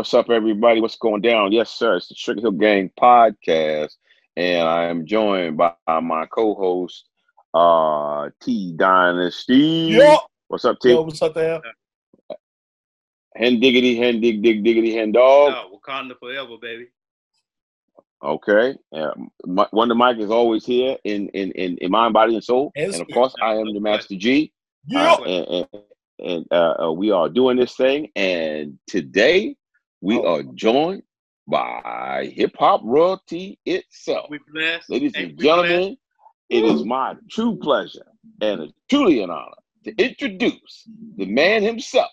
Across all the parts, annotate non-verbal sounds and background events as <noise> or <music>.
what's up, everybody? What's going down? Yes, sir. It's the Sugar Hill Gang podcast, and I am joined by my co-host, uh, T Dynasty. Yo, What's up, T? yo, what's up there? Hen diggity, hen dig dig diggity, hen dog. No, Wakanda forever, baby. Okay. Yeah. My, Wonder Mike is always here in in in, in mind, body, and soul. Yes, and of course, I am the Master G. Yeah. Uh, and and, and uh, uh, we are doing this thing. And today we Oh. are joined by hip hop royalty itself. We blessed. Ladies Hey, and we gentlemen, it is my true pleasure and it's truly an honor to introduce the man himself,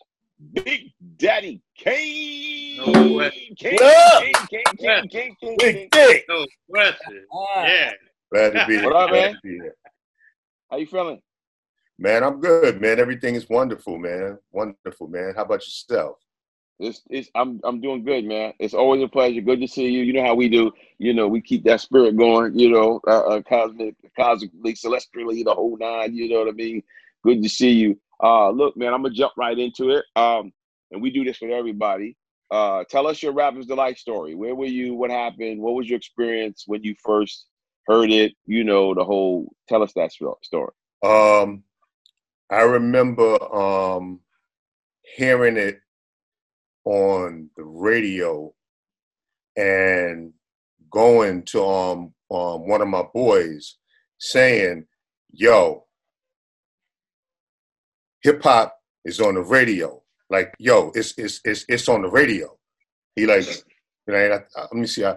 Big Daddy Kane. No way. Kane, What up? Kane, Kane, Kane, Kane, Kane, Kane. Big dick. No question. Ah. Yeah. Glad to be <laughs> here. What up, Glad man? to be here. How you feeling? Man, I'm good, man. Everything is wonderful, man. Wonderful, man. How about yourself? It's, it's, I'm, I'm doing good, man. It's always a pleasure. Good to see you. You know how we do. You know, we keep that spirit going. You know, uh, uh, cosmic, cosmically, celestially, the whole nine. You know what I mean? Good to see you. Uh, look, man, I'm gonna jump right into it. Um, and we do this with everybody. Uh, tell us your rappers delight story. Where were you? What happened? What was your experience when you first heard it? You know, the whole. Tell us that story. Um, I remember um hearing it on the radio and going to um, um one of my boys saying, "Yo, hip hop is on the radio. Like, yo, it's it's it's it's on the radio." He like, you know, I, I- let me see. I,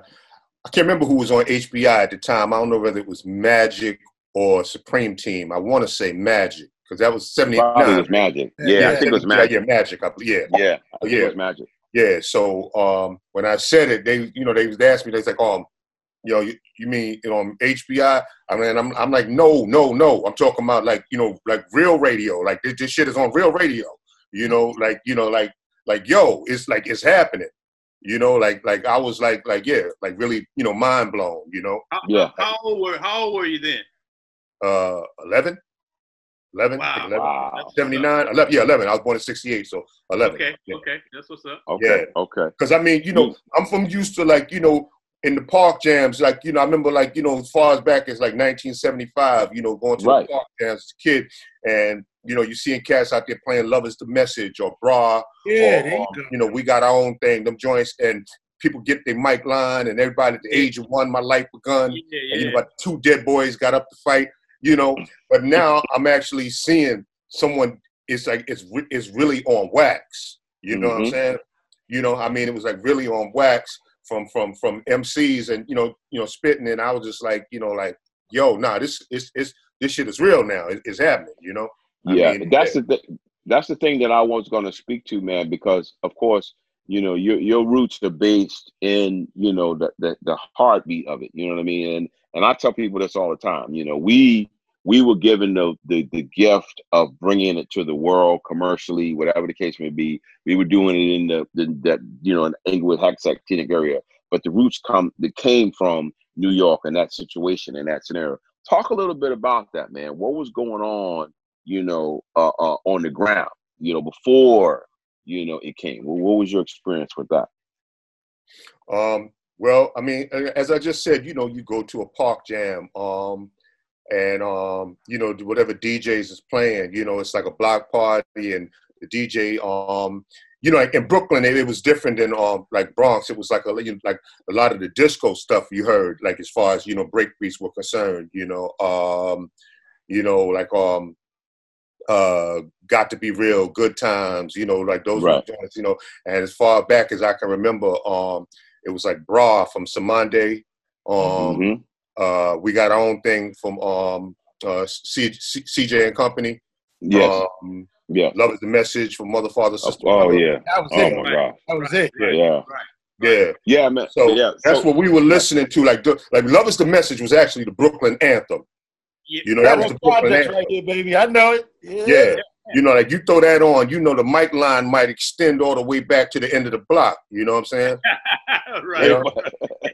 I can't remember who was on HBI at the time. I don't know whether it was Magic or Supreme Team. I want to say Magic because that was Probably 79. was Magic. Yeah, Yeah, yeah, I think it was Magic. Yeah, Magic. I, yeah, Yeah, I think Yeah. it was Magic. yeah. So um, when I said it, they, you know, they was asking me, they was like, um, you know, you, you mean you know HBI? I mean, I'm, I'm like, no, no, no. I'm talking about like, you know, like real radio. Like this, this shit is on real radio. You know, like, you know, like, like, yo, it's like it's happening. You know, like, like I was like, like, yeah, like really, you know, mind blown. You know, How, Yeah. How old were How old were you then? uh, 11, 11, Wow. 11 Wow. That's what's up. 79, 11, yeah, 11. I was born in 68, so 11. Okay. Yeah. Okay. That's what's up. Okay. Okay. Because I mean, you know, I'm from used to like, you know, in the park jams, like, you know, I remember like, you know, as far as back as like 1975, you know, going to Right. the park jams as a kid, and you know, you seeing cats out there playing "Love Is the Message" or "Bra," Yeah, or, there you um, go. you know, we got our own thing, them joints, and people get their mic line, and everybody at the age of one, my life begun, Yeah. and you know, about two dead boys got up to fight, you know. But now I'm actually seeing someone. It's like it's it's really on wax. You know what I'm Mhm. saying? You know, I mean, it was like really on wax from from from MCs and you know you know spitting, and I was just like, you know, like, yo, nah, this is it's this shit is real now. It, it's happening. You know? I yeah, mean, that's the th- that's the thing that I was going to speak to, man, because of course, you know, your your roots are based in you know the, the the heartbeat of it. You know what I mean? And and I tell people this all the time. You know, we we were given the the the gift of bringing it to the world commercially, whatever the case may be. We were doing it in the, the that you know in Englewood, Hackensack, Teaneck area, but the roots come that came from New York and that situation and that scenario. Talk a little bit about that, man. What was going on? you know, uh, uh, on the ground, you know, before, you know, it came? Well, what was your experience with that? Um, well, I mean, as I just said, you know, you go to a park jam, um, and um, you know, whatever DJs is playing, you know, it's like a block party, and the DJ, um, you know, like in Brooklyn, it, it was different than um, like Bronx. It was like a you know, like a lot of the disco stuff you heard, like as far as you know, breakbeats were concerned, you know, um, you know, like um, uh, got to be real, good times, you know, like those Right. the joints, you know, and as far back as I can remember, um, it was like Bra from Cymande. Um, Mhm. uh, we got our own thing from um, uh, C- C- CJ and Company. Yes. Um, yeah. Love is the message from Mother, Father, Oh, Sister. oh, Mother. yeah. That was Oh it. my God. That was it. Yeah. Yeah. Yeah. Yeah, man. So yeah. that's so- what we were listening to. Like, the, like Love is the message was actually the Brooklyn anthem. Yeah. You know, That that was was the project right here, baby. I know it. Yeah. Yeah. You know, like you throw that on, you know, the mic line might extend all the way back to the end of the block. You know what I'm saying? <laughs> right. You know?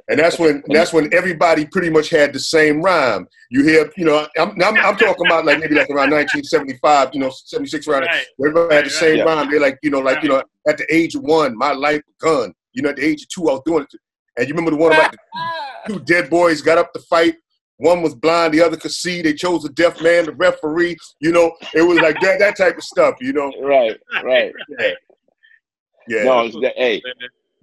And that's when that's when everybody pretty much had the same rhyme. You hear, you know, I'm, I'm, I'm talking about like maybe like around 1975, you know, 76 around. Right. Everybody had the Right, same right. rhyme. They're like, you know, like you know, at the age of one, my life begun. You know, at the age of two, I was doing it. And you remember the one about the <laughs> two dead boys got up to fight. One was blind, the other could see. They chose a deaf man, the referee. You know, it was like that that type of stuff. You know, Right, right. yeah, yeah. No, it's that, hey,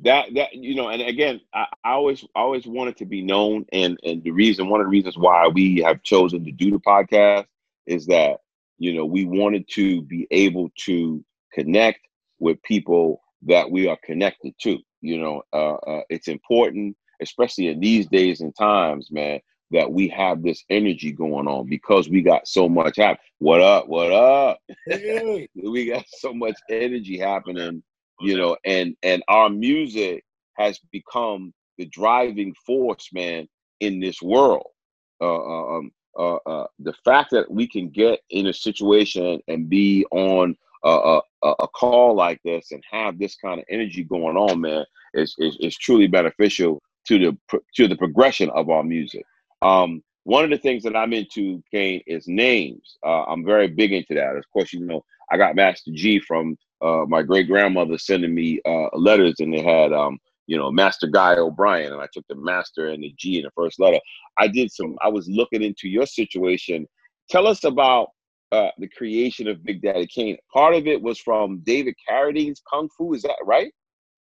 that that you know, and again, I, I always I always wanted to be known, and and the reason one of the reasons why we have chosen to do the podcast is that you know we wanted to be able to connect with people that we are connected to. You know, uh, uh, it's important, especially in these days and times, man, that we have this energy going on because we got so much happen. What up? What up? Hey. <laughs> we got so much energy happening you know and and our music has become the driving force man in this world uh, uh, um, uh, uh, the fact that we can get in a situation and be on a, a, a a call like this and have this kind of energy going on man is, is, is truly beneficial to the pro- to the progression of our music um, one of the things that i'm into kane is names uh, i'm very big into that of course you know i got master g from uh, my great grandmother sending me uh, letters, and they had, um, you know, Master Guy O'Brien, and I took the Master and the G in the first letter. I did some. I was looking into your situation. Tell us about uh, the creation of Big Daddy Kane. Part of it was from David Carradine's Kung Fu. Is that right?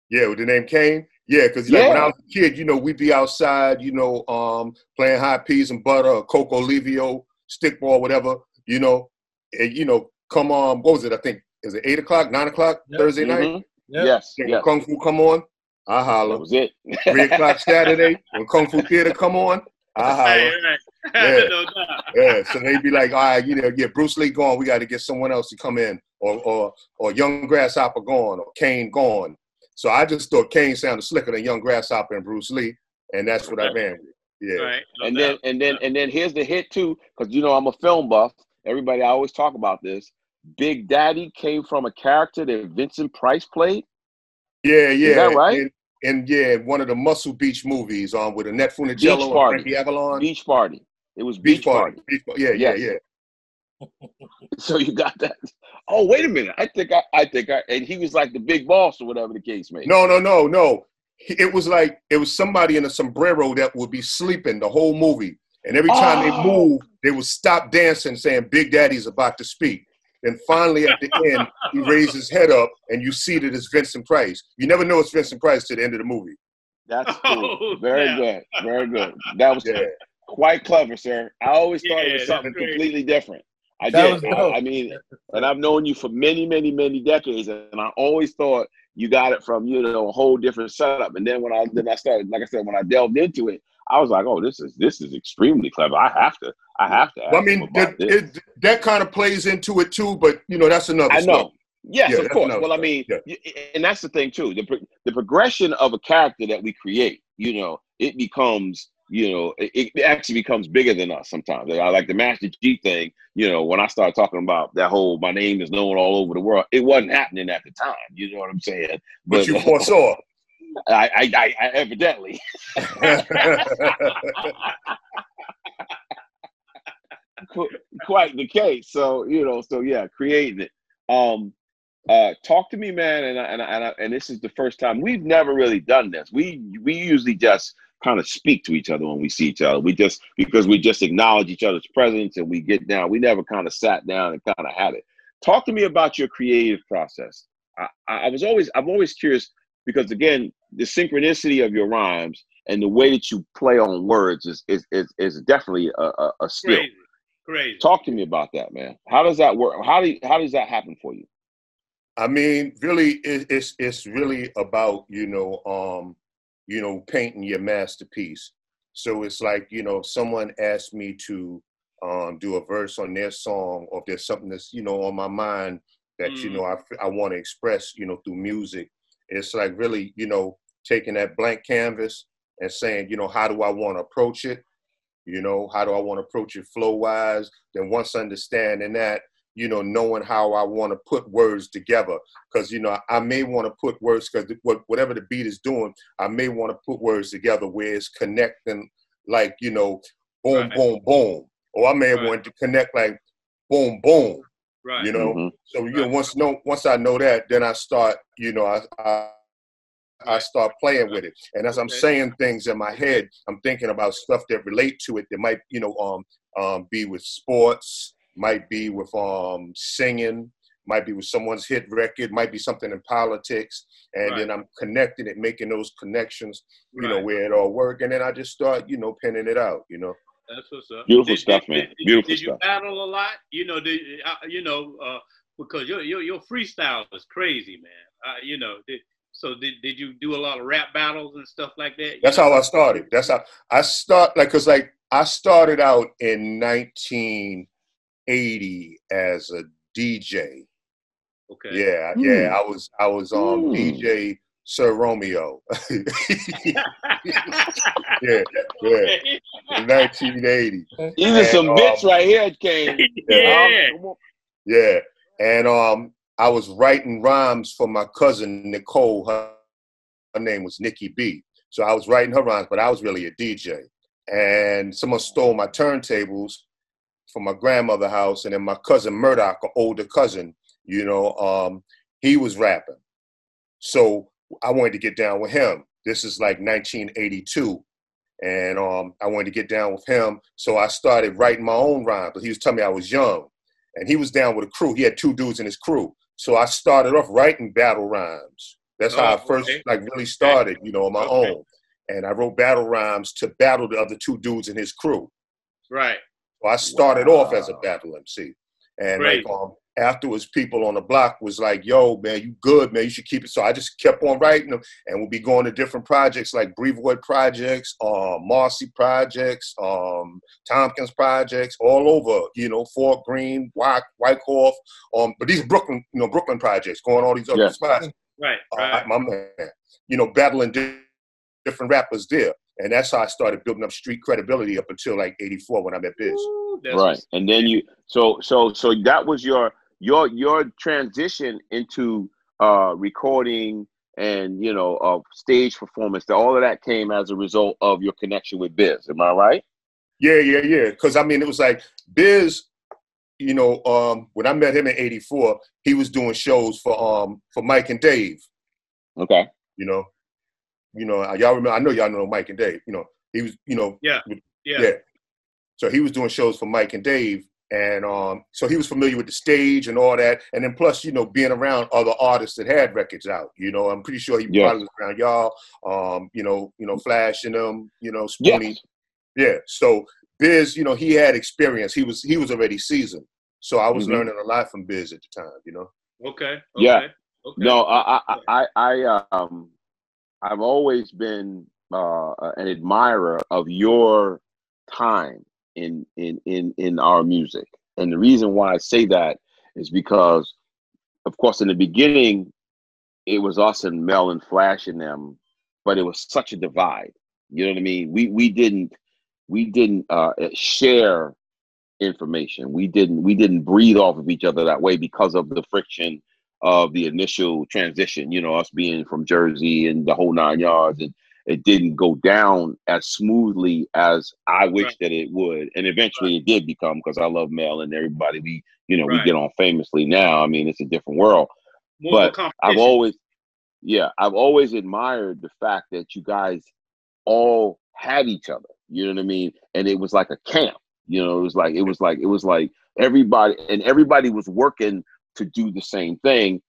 Yeah, with the name Kane. Yeah, because like when I was a kid, you know, we'd be outside, you know, um, playing hot peas and butter, or coco livio, stickball, whatever, you know, and you know, come on, what was it? I think is it eight o'clock, nine o'clock Yep. Thursday night? Mhm. Yep. Yes. Yes. Kung Fu come on, I That holler. was it. <laughs> Three o'clock Saturday when Kung Fu Theater come on, I Right, holler. right. <laughs> Yeah. Yeah, so they'd be like, all right, you know, yeah, Bruce Lee gone, we got to get someone else to come in, or or or Young Grasshopper gone, or Kane gone. So I just thought Kane sounded slicker than Young Grasshopper and Bruce Lee, and that's what I ran with. Yeah, Right. no and doubt. then and then and then here's the hit too, because you know I'm a film buff. Everybody I always talk about this. Big Daddy came from a character that Vincent Price played. yeah, yeah. that right? And, and yeah, one of the Muscle Beach movies um, with Annette Funicello and Party. Frankie Avalon. Beach Party. It was Beach, Beach Party. Party. Beach Party. Yeah, yeah, yeah. So you got that. Oh, wait a minute. I think I, I think I, and he was like the big boss or whatever the case may. be. No, no, no, no. It was like it was somebody in a sombrero that would be sleeping the whole movie, and every time they Oh. moved, they would stop dancing, saying "Big Daddy's about to speak." And finally, at the end, he raised his head up, and you see that it's Vincent Price. You never know it's Vincent Price to the end of the movie. That's <laughs> oh, cool. Oh, Very snap. good. Very good. That was Yeah, quite clever, sir. I always thought it was something completely different. I That did. I. I mean, and I've known you for many, many, many decades, and I always thought you got it from you know a whole different setup. And then when I then I started, like I said, when I delved into it, I was like, oh, this is this is extremely clever. I have to, I have to. I mean, that, it, that kind of plays into it too. But you know, that's another. I story. know. Yes, Yeah, of course. Well, I mean, Yeah. and that's the thing too. The pro- the progression of a character that we create, you know, it becomes, you know, it, it actually becomes bigger than us sometimes. I like the Master G thing. You know, when I started talking about that whole "my name is known all over the world," it wasn't happening at the time. You know what I'm saying? But you foresaw. <laughs> I, I, I, I evidently. <laughs> Quite the case. So you know, so yeah, creating it. Um, uh, talk to me, man, and I, and I, and, I, and this is the first time we've never really done this. We we usually just kind of speak to each other when we see each other. We just because we just acknowledge each other's presence and we get down. We never kind of sat down and kind of had it. Talk to me about your creative process. I, I I was always I'm always curious because again, the synchronicity of your rhymes and the way that you play on words is is is, is definitely a, a, a skill. Crazy. Crazy. Talk to me about that, man. How does that work? How do you, how does that happen for you? I mean, really, it, it's it's really about you know, um, you know, painting your masterpiece. So it's like you know, someone asked me to um, do a verse on their song, or if there's something that's you know on my mind that you Mhm. know I I want to express, you know, through music. It's like really, you know, taking that blank canvas and saying, you know, how do I want to approach it? You know, how do I want to approach it flow wise? Then once understanding that, you know, knowing how I want to put words together. Because, you know, I may want to put words, because whatever the beat is doing, I may want to put words together where it's connecting like, you know, boom, Right. boom, boom. Or I may Right. want to connect like boom, boom. Right. You know, Mhm. so you know, once know once I know that, then I start, you know, I, I I start playing with it. And as I'm Okay. saying things in my head, I'm thinking about stuff that relate to it that might, you know, um, um, be with sports, might be with um, singing, might be with someone's hit record, might be something in politics, and then I'm connecting it, making those connections, you know, where it all work, and then I just start, you know, pinning it out, you know. That's what's up. Beautiful stuff, man. Did, Beautiful did stuff. you battle a lot? You know, did, uh, you know, uh, because your, your your freestyle is crazy, man. Uh, you know, did, so did did you do a lot of rap battles and stuff like that? That's know? how I started. That's how I start like cuz like I started out in 1980 as a DJ. Okay. Yeah, Hmm. yeah, I was I was um Hmm. DJ Sir Romeo. <laughs> yeah, yeah, Okay. in 1980. These are some And, bits um, right here, Kane. <laughs> yeah. Um, Yeah, and um I was writing rhymes for my cousin Nicole. Her, her name was Nikki B. So I was writing her rhymes, but I was really a DJ. And someone stole my turntables from my grandmother's house, and then my cousin Murdoch, an older cousin, you know, um, he was rapping. So I wanted to get down with him. This is like 1982. And um, I wanted to get down with him. So I started writing my own rhymes. But he was telling me I was young. And he was down with a crew. He had two dudes in his crew. So I started off writing battle rhymes. That's how I Oh, first okay. like really started, you know, on my Okay. own. And I wrote battle rhymes to battle the other two dudes in his crew. Right. So I started off as a battle MC. And Great. like um afterwards people on the block was like, yo, man, you good, man. You should keep it. So I just kept on writing them and we'll be going to different projects like Brevoort projects, um, Marcy projects, um, Tompkins projects, all over, you know, Fort Greene, White, Wyckoff. Um, but these Brooklyn, you know, Brooklyn projects, going all these other Yeah. spots. Right. Uh, my man, you know, battling different rappers there. And that's how I started building up street credibility up until like 84 when I met Biz. Ooh, right and then you so so so that was your your your transition into uh recording and you know of stage performance that all of that came as a result of your connection with biz am i right Yeah, yeah, yeah. Because I mean, it was like Biz. You know, um, when I met him in '84, he was doing shows for um for Mike and Dave. okay You know, you know, y'all remember? I know y'all know Mike and Dave. You know, he was, you know, Yeah. with- yeah. yeah. So he was doing shows for Mike and Dave, and um, so he was familiar with the stage and all that. And then plus, you know, being around other artists that had records out. You know, I'm pretty sure he Yes. probably was around y'all. Um, you know, you know, Flash and them. You know, Spoonie. yes Yeah. So Biz, you know, he had experience. He was he was already seasoned. So I was Mhm. learning a lot from Biz at the time. You know. Okay. okay. Yeah. Okay. no i i i i um i've always been uh an admirer of your time in in in in our music. And the reason why i say that is because of course in the beginning it was us and mel and flash and them but it was such a divide. You know what i mean? We we didn't we didn't uh share information. We didn't we didn't breathe off of each other that way because of the friction of the initial transition, you know, us being from Jersey and the whole nine yards, and it didn't go down as smoothly as I wish Right. that it would. And eventually it did become because I love Mel and everybody. We, you know, we get on famously now. I mean, it's a different world. More but I've always, yeah, I've always admired the fact that you guys all had each other. You know what I mean? And it was like a camp. You know, it was like it was like it was like everybody and everybody was working to do the same thing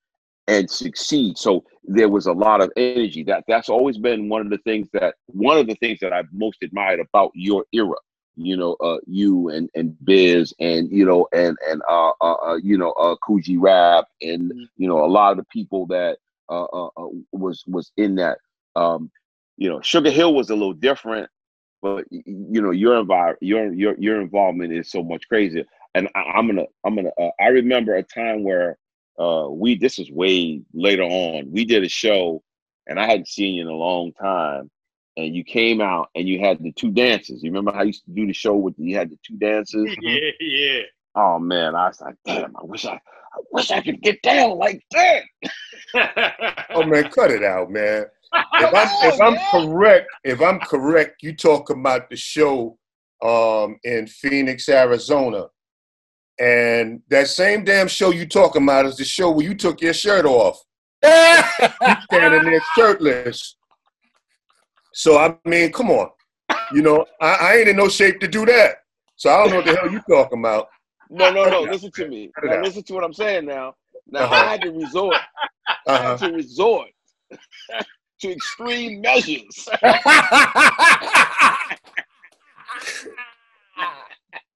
and succeed. So there was a lot of energy. That that's always been one of the things that one of the things that I've most admired about your era. You know, uh, you and and Biz and you know and and uh, uh, uh you know uh Kool G Rap and Mhm. you know a lot of the people that uh, uh, uh was was in that. Um, you know, Sugar Hill was a little different, but you know your envi- your your your involvement is so much crazier. And I, I'm gonna I'm gonna uh, I remember a time where uh we this is way later on we did a show and I hadn't seen you in a long time and you came out and you had the two dances. You remember how you used to do the show with you had the two dances? <laughs> yeah, yeah. Oh man, I was like, damn, I wish I I wish I could get down like that. <laughs> Oh man, cut it out, man. If I'm if I'm correct, if I'm correct, you talk about the show um in Phoenix, Arizona. And that same damn show you talking about is the show where you took your shirt off. <laughs> He's standing there shirtless. So I mean, come on. You know, I, I ain't in no shape to do that. So I don't know what the hell you talking about. No, no, no. Listen to me. Now, listen to what I'm saying now. Now Uh-huh. I had to resort. I Uh-huh. had to resort <laughs> to extreme measures. <laughs>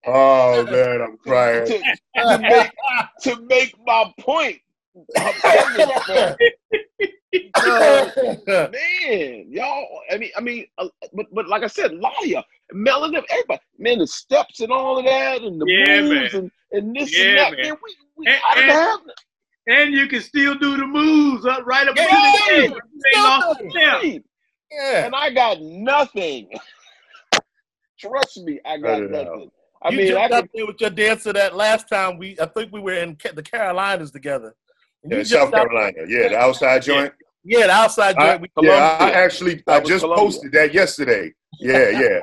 Oh man, I'm crying. to, to make to make my point. I'm man. Y'all. I mean, I mean, uh, but but like I said, a lot of Melanie, everybody, man, the steps and all of that, and the Yeah, moves and, and this and that. man. Man, we, we And- gotta and- have. And you can still do the moves up right up Yeah, to the yeah, end. Lost a step. Yeah. And I got nothing. <laughs> Trust me, I got nothing. it out. Nothing. I you mean, I jumped could, up there with your dancer that last time we, I think we were in the Carolinas together. And Yeah, South jumped up- Carolina. Yeah, the outside joint. Yeah, the outside I, joint. we- yeah, I Columbia. actually I That was just Columbia. posted that yesterday. Yeah, yeah.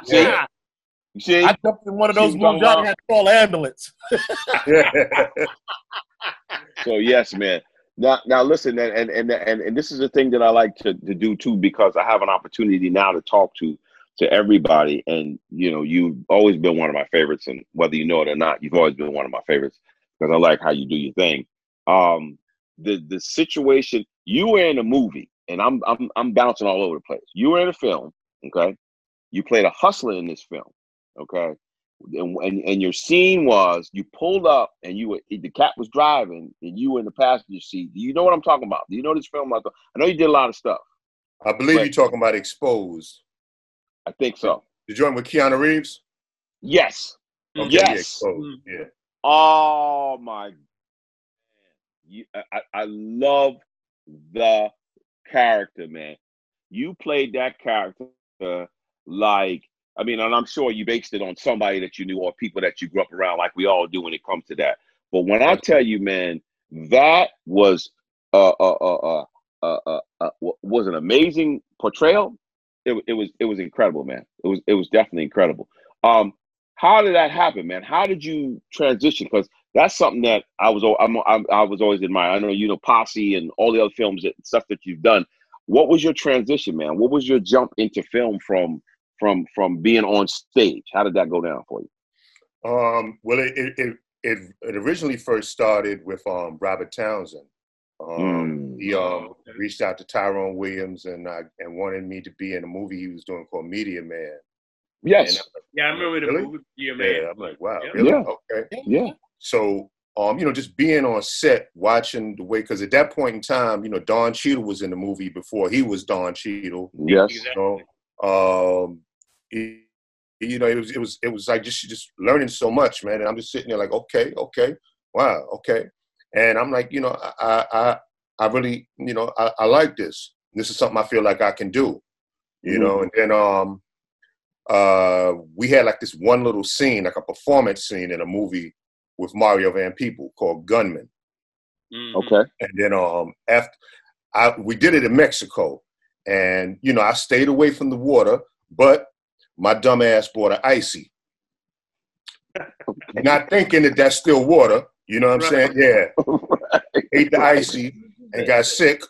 <laughs> See? Yeah. you see, I jumped in one of those See, ones talking y'all had to call ambulance. yeah. <laughs> So yes, man. Now, now listen, and and and and, and this is the thing that I like to, to do too, because I have an opportunity now to talk to to everybody, and you know, you've always been one of my favorites, and whether you know it or not, you've always been one of my favorites because I like how you do your thing. Um, the the situation you were in a movie, and I'm I'm I'm bouncing all over the place. You were in a film, okay? You played a hustler in this film, okay? and, and and your scene was you pulled up and you were the cat was driving and you were in the passenger seat. Do you know what I'm talking about? Do you know this film? I know you did a lot of stuff. I believe Right. you're talking about exposed. I think so. You joint with Keanu Reeves? Yes. Okay, yeah, Yes. exposed. Yeah. Oh my. You, I, I- I love the character, man. You played that character like I mean, and I'm sure you based it on somebody that you knew or people that you grew up around, like we all do when it comes to that. But when I tell you, man, that was uh uh uh uh uh, uh, uh was an amazing portrayal. It, it was it was incredible, man. It was it was definitely incredible. Um, how did that happen, man? How did you transition? Because that's something that I was I'm, I'm, I was always admired. I know you know Posse and all the other films and stuff that you've done. What was your transition, man? What was your jump into film from from from being on stage? How did that go down for you? Um, well, it, it, it, it originally first started with um, Robert Townsend. Um, Mm. He um, reached out to Tyrone Williams and uh, and wanted me to be in a movie he was doing called Meteor Man. Yes. Yeah, I remember the Really? movie. Yeah, Yeah, man. I'm like, wow, Yeah. really? Yeah. Okay. Yeah. So, um, you know, just being on set, watching the way, because at that point in time, you know, Don Cheadle was in the movie before he was Don Cheadle. Yes. You know, um, he- you know, it was it was it was like just just learning so much, man. And I'm just sitting there like, okay, okay, wow, okay. And I'm like, you know, I I I really, you know, I, I like this. This is something I feel like I can do. You know, and then um uh we had like this one little scene, like a performance scene in a movie with Mario Van Peebles called Gunmen. Mhm. Okay. And then um after I we did it in Mexico. And you know, I stayed away from the water, but my dumb ass bought an icy. <laughs> Not thinking that that's still water. You know what I'm saying? Yeah. <laughs> Ate the icy and got sick.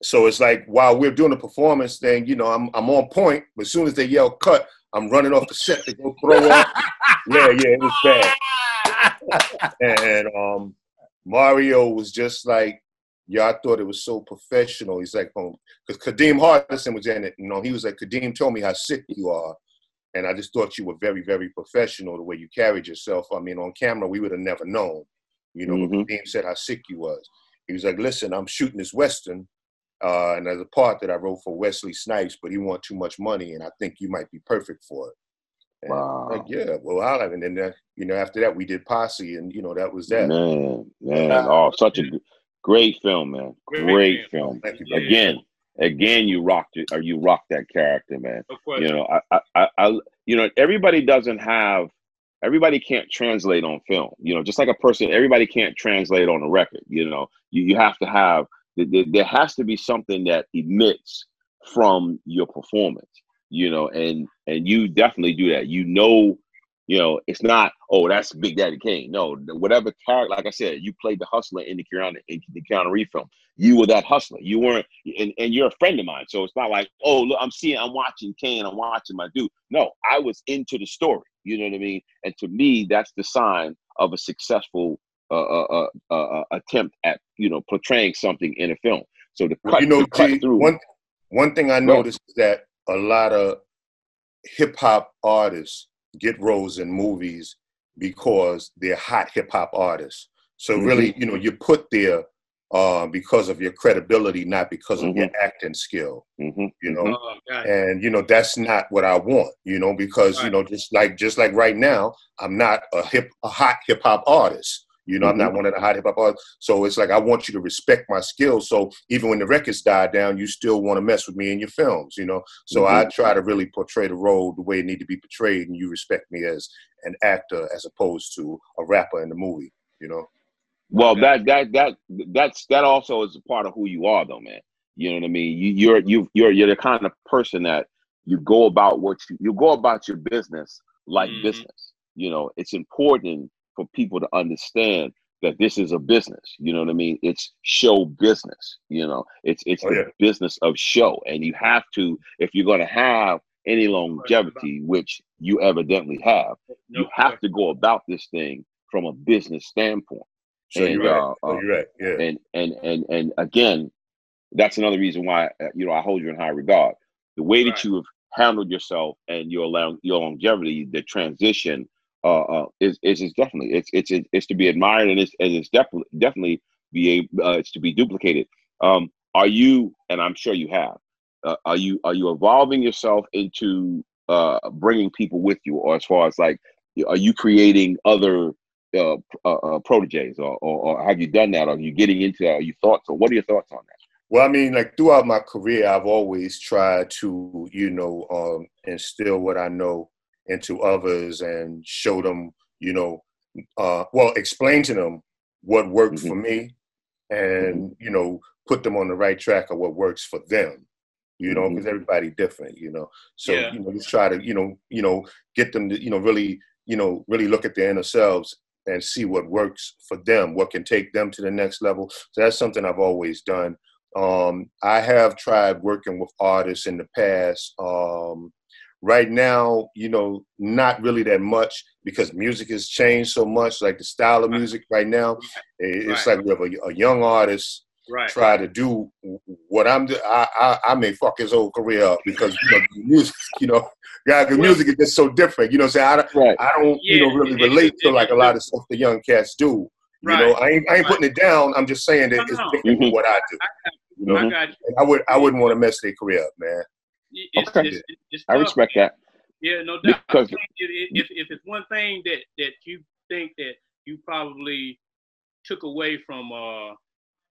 So it's like while we're doing the performance thing, you know, I'm I'm on point, but as soon as they yell cut, I'm running off the set to go throw up. <laughs> Yeah, yeah, it was bad. And um Mario was just like, yeah, I thought it was so professional. He's like, because Kadeem Hardison was in it. You know, he was like, Kadeem told me how sick you are. And I just thought you were very, very professional the way you carried yourself. I mean, on camera, we would have never known. You know, Mhm. but Kadeem said how sick you was. He was like, listen, I'm shooting this Western. Uh, and there's a part that I wrote for Wesley Snipes, but he want too much money, and I think you might be perfect for it. And Wow. Like, yeah, well, I'll have, and then, uh, you know, after that, we did Posse, and, you know, that was that. Man, man. Oh, such a great film, man. Great Great film. film. Thank you, Yeah. brother. Again, again, you rocked it, or you rocked that character, man. Of course. You know, I, I, I, you know, everybody doesn't have, everybody can't translate on film. You know, just like a person, everybody can't translate on a record. You know, you, you have to have, th- th- there has to be something that emits from your performance. You know, and and you definitely do that. You know You know, it's not, oh, that's Big Daddy Kane. No, whatever character, like I said, you played the hustler in the Keanu, in the Keanu Reeves film. You were that hustler. You weren't, and, and you're a friend of mine. So it's not like, oh, look, I'm seeing, I'm watching Kane, I'm watching my dude. No, I was into the story. You know what I mean? And to me, that's the sign of a successful uh, uh, uh, uh attempt at, you know, portraying something in a film. So the cut, you know, cut G, through. one one thing I noticed is that a lot of hip hop artists get roles in movies because they're hot hip hop artists. So Mhm. really, you know, you're put there uh, because of your credibility, not because of your acting skill. Mhm, You know, mhm. Oh, and you know that's not what I want. You know, because you know, just like just like right now, I'm not a hip a hot hip hop artist. You know, I'm not one of the hot hip hop artists. So it's like I want you to respect my skills. So even when the records die down, you still want to mess with me in your films. You know, so I try to really portray the role the way it need to be portrayed, and you respect me as an actor as opposed to a rapper in the movie. You know. Well, that that that that's that also is a part of who you are, though, man. You know what I mean? You, you're you you're you're the kind of person that you go about what you you go about your business like Mhm. business. You know, it's important for people to understand that this is a business. You know what I mean? It's show business. You know, it's it's Oh, the yeah. business of show, and you have to if you're going to have any longevity, which you evidently have, you have to go about this thing from a business standpoint So And, you're right. uh, so uh, you're right. Yeah. and and and and again that's another reason why uh, you know i hold you in high regard the way that Right. you have handled yourself and your long your longevity the transition uh, uh is, is is definitely it's it's it's to be admired and it's and it's definitely definitely be able uh, it's to be duplicated um are you and i'm sure you have uh, are you are you evolving yourself into uh bringing people with you or as far as like are you creating other uh, uh, uh, proteges, or, or, or have you done that? Are you getting into that? Are you thoughts? Or what are your thoughts on that? Well, I mean, like throughout my career, I've always tried to, you know, um, instill what I know into others and show them, you know, uh, well, explain to them what worked for me, and you know, put them on the right track of what works for them. You know, because everybody different. You know, so Yeah. you know, just try to, you know, you know, get them to, you know, really, you know, really look at their inner selves and see what works for them, what can take them to the next level. So that's something I've always done. Um, I have tried working with artists in the past. Um, right now, you know, not really that much because music has changed so much. Like the style of music right now, it's Right. like we have a, a young artist Right. try to do what I'm. do- I, I I may fuck his whole career up because you know the music. <laughs> You know, yeah, the music is just so different. You know, say I don't, Right. I don't you know really it- relate it- to it- like a lot of stuff the young cats do. You Right. know, I ain't I ain't Right. putting it down. I'm just saying that No, it's different than Mhm. what I do. You know, I got you. and I would I wouldn't want to mess their career up, man. It's, Okay. it's, it's, it's I respect man. that. Yeah, no doubt. Because- if, if if it's one thing that that you think that you probably took away from uh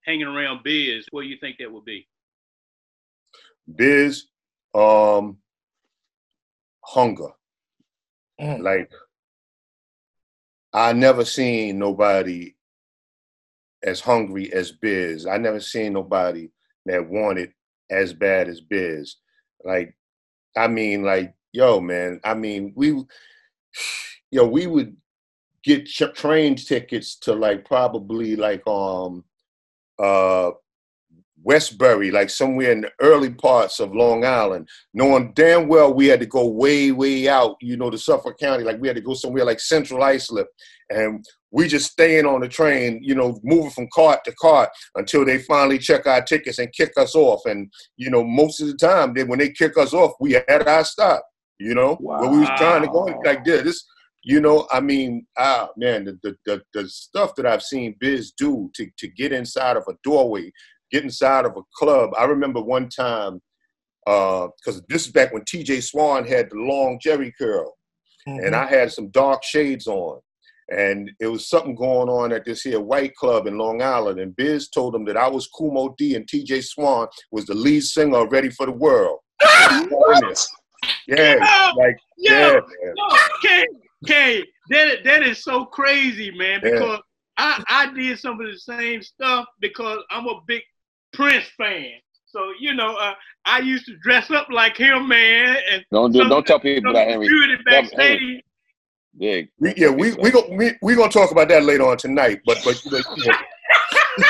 hanging around Biz, what do you think that would be? Biz, um, hunger. Mm. Like I never seen nobody as hungry as Biz. I never seen nobody that wanted as bad as Biz. Like, I mean, like, yo, man. I mean, we, <sighs> yo, we would get train tickets to like probably like um uh Westbury, like somewhere in the early parts of Long Island, knowing damn well we had to go way, way out, you know, to Suffolk County. Like we had to go somewhere like Central Islip. And we just staying on the train, you know, moving from cart to cart until they finally check our tickets and kick us off. And, you know, most of the time, they, when they kick us off, we had our stop, you know, where we was trying to go like this. this you know, I mean, ah, man, the, the, the, the stuff that I've seen Biz do to, to get inside of a doorway, get inside of a club. I remember one time, because this is back when TJ Swan had the long Jheri curl, Mhm. and I had some dark shades on. And it was something going on at this here white club in Long Island. And Biz told him that I was Kool Moe Dee and TJ Swan was the lead singer of Ready for the World. <laughs> Yeah, like, yeah, Yo, man. yo, Kay, Kay, that that is so crazy, man. Yeah. Because I I did some of the same stuff because I'm a big Prince fan. So you know, uh, I used to dress up like him, man, and Don't do, Some- don't tell people that, Henry. security Yeah, big. We, yeah, we we go, we we gonna talk about that later on tonight. But but you know, you <laughs>